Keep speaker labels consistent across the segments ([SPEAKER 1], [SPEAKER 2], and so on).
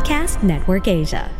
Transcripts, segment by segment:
[SPEAKER 1] Podcast Network Asia.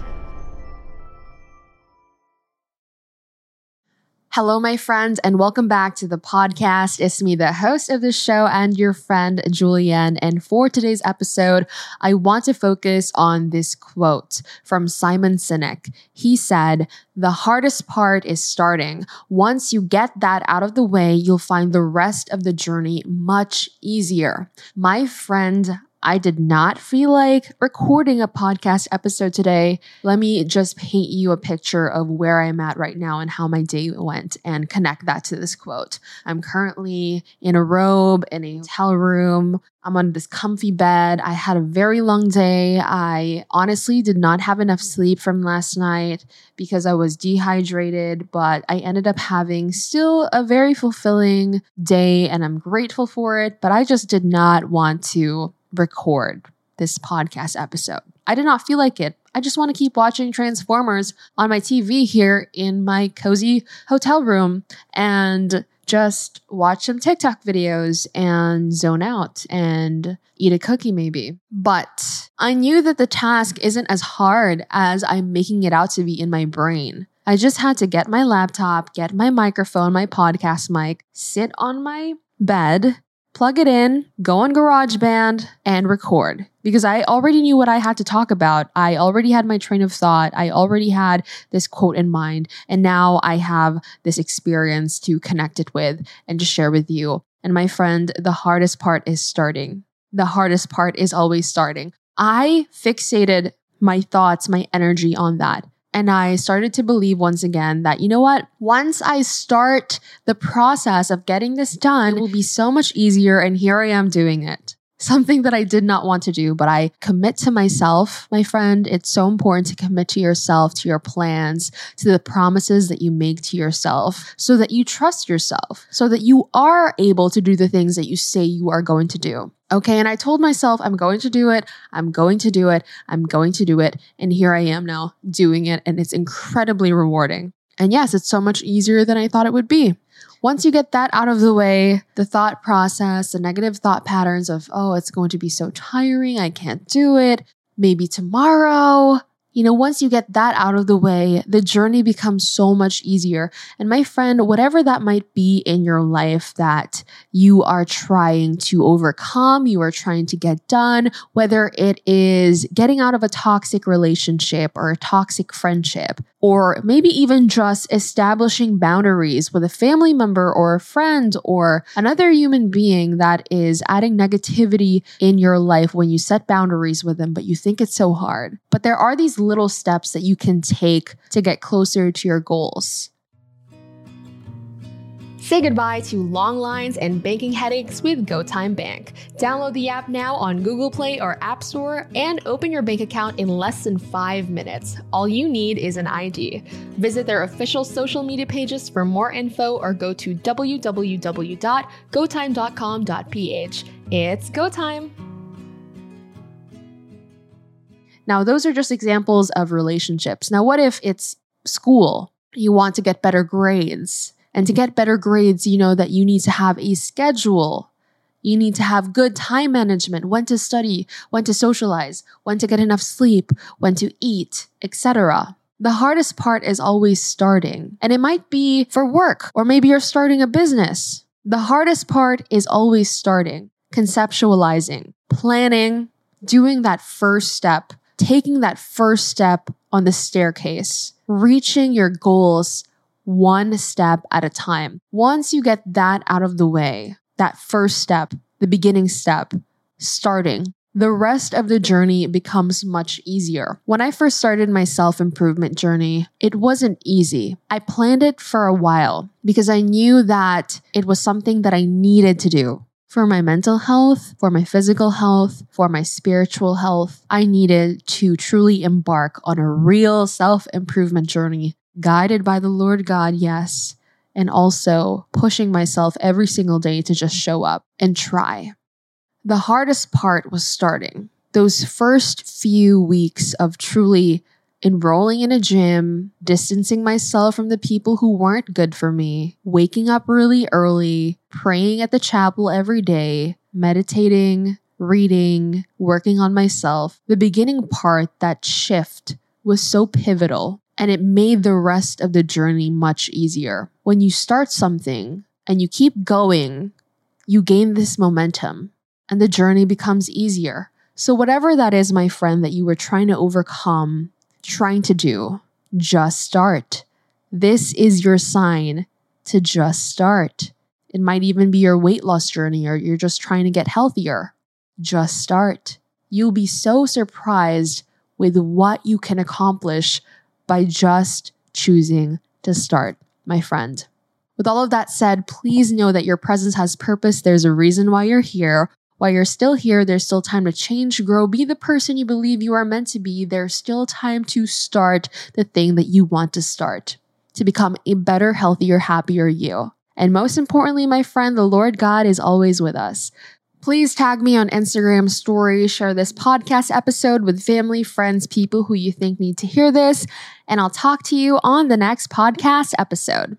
[SPEAKER 2] Hello, my friends, and welcome back to the podcast. It's me, the host of the show, and your friend, Julianne. And for today's episode, I want to focus on this quote from Simon Sinek. He said, The hardest part is starting. Once you get that out of the way, you'll find the rest of the journey much easier. My friend, I did not feel like recording a podcast episode today. Let me just paint you a picture of where I'm at right now and how my day went and connect that to this quote. I'm currently in a robe in a hotel room. I'm on this comfy bed. I had a very long day. I honestly did not have enough sleep from last night because I was dehydrated, but I ended up having still a very fulfilling day and I'm grateful for it. But I just did not want to record this podcast episode. I did not feel like it. I just want to keep watching Transformers on my TV here in my cozy hotel room and just watch some TikTok videos and zone out and eat a cookie maybe. But I knew that the task isn't as hard as I'm making it out to be in my brain. I just had to get my laptop, get my microphone, my podcast mic, sit on my bed, plug it in, go on GarageBand, and record. Because I already knew what I had to talk about. I already had my train of thought. I already had this quote in mind. And now I have this experience to connect it with and to share with you. And my friend, the hardest part is starting. The hardest part is always starting. I fixated my thoughts, my energy on that. And I started to believe once again that, you know what? Once I start the process of getting this done, it will be so much easier. And here I am doing it. Something that I did not want to do, but I commit to myself, my friend. It's so important to commit to yourself, to your plans, to the promises that you make to yourself so that you trust yourself, so that you are able to do the things that you say you are going to do. Okay. And I told myself, I'm going to do it. I'm going to do it. I'm going to do it. And here I am now doing it. And it's incredibly rewarding. And yes, it's so much easier than I thought it would be. Once you get that out of the way, the thought process, the negative thought patterns of, oh, it's going to be so tiring. I can't do it. Maybe tomorrow. You know, once you get that out of the way, the journey becomes so much easier. And my friend, whatever that might be in your life that you are trying to overcome, you are trying to get done, whether it is getting out of a toxic relationship or a toxic friendship, or maybe even just establishing boundaries with a family member or a friend or another human being that is adding negativity in your life when you set boundaries with them, but you think it's so hard. But there are these little steps that you can take to get closer to your goals. Say goodbye to long lines and banking headaches with GoTyme Bank. Download the app now on Google Play or App Store and open your bank account in less than five minutes. All you need is an ID. Visit their official social media pages for more info or go to www.gotyme.com.ph. It's go time! Now, those are just examples of relationships. Now, what if it's school? You want to get better grades. And to mm-hmm. get better grades, you know that you need to have a schedule. You need to have good time management, when to study, when to socialize, when to get enough sleep, when to eat, etc. The hardest part is always starting. And it might be for work, or maybe you're starting a business. The hardest part is always starting, conceptualizing, planning, doing that first step, taking that first step on the staircase, reaching your goals one step at a time. Once you get that out of the way, that first step, the beginning step, starting, the rest of the journey becomes much easier. When I first started my self improvement journey, it wasn't easy. I planned it for a while because I knew that it was something that I needed to do. For my mental health, for my physical health, for my spiritual health. I needed to truly embark on a real self improvement journey, guided by the Lord God, yes, and also pushing myself every single day to just show up and try. The hardest part was starting. Those first few weeks of truly enrolling in a gym, distancing myself from the people who weren't good for me, waking up really early, praying at the chapel every day, meditating, reading, working on myself. The beginning part, that shift, was so pivotal and it made the rest of the journey much easier. When you start something and you keep going, you gain this momentum and the journey becomes easier. So, whatever that is, my friend, that you were trying to overcome, trying to do, just start. This is your sign to just start. It might even be your weight loss journey or you're just trying to get healthier. Just start. You'll be so surprised with what you can accomplish by just choosing to start, my friend. With all of that said, please know that your presence has purpose. There's a reason why you're here. While you're still here, there's still time to change, grow, be the person you believe you are meant to be. There's still time to start the thing that you want to start, to become a better, healthier, happier you. And most importantly, my friend, the Lord God is always with us. Please tag me on Instagram stories, share this podcast episode with family, friends, people who you think need to hear this, and I'll talk to you on the next podcast episode.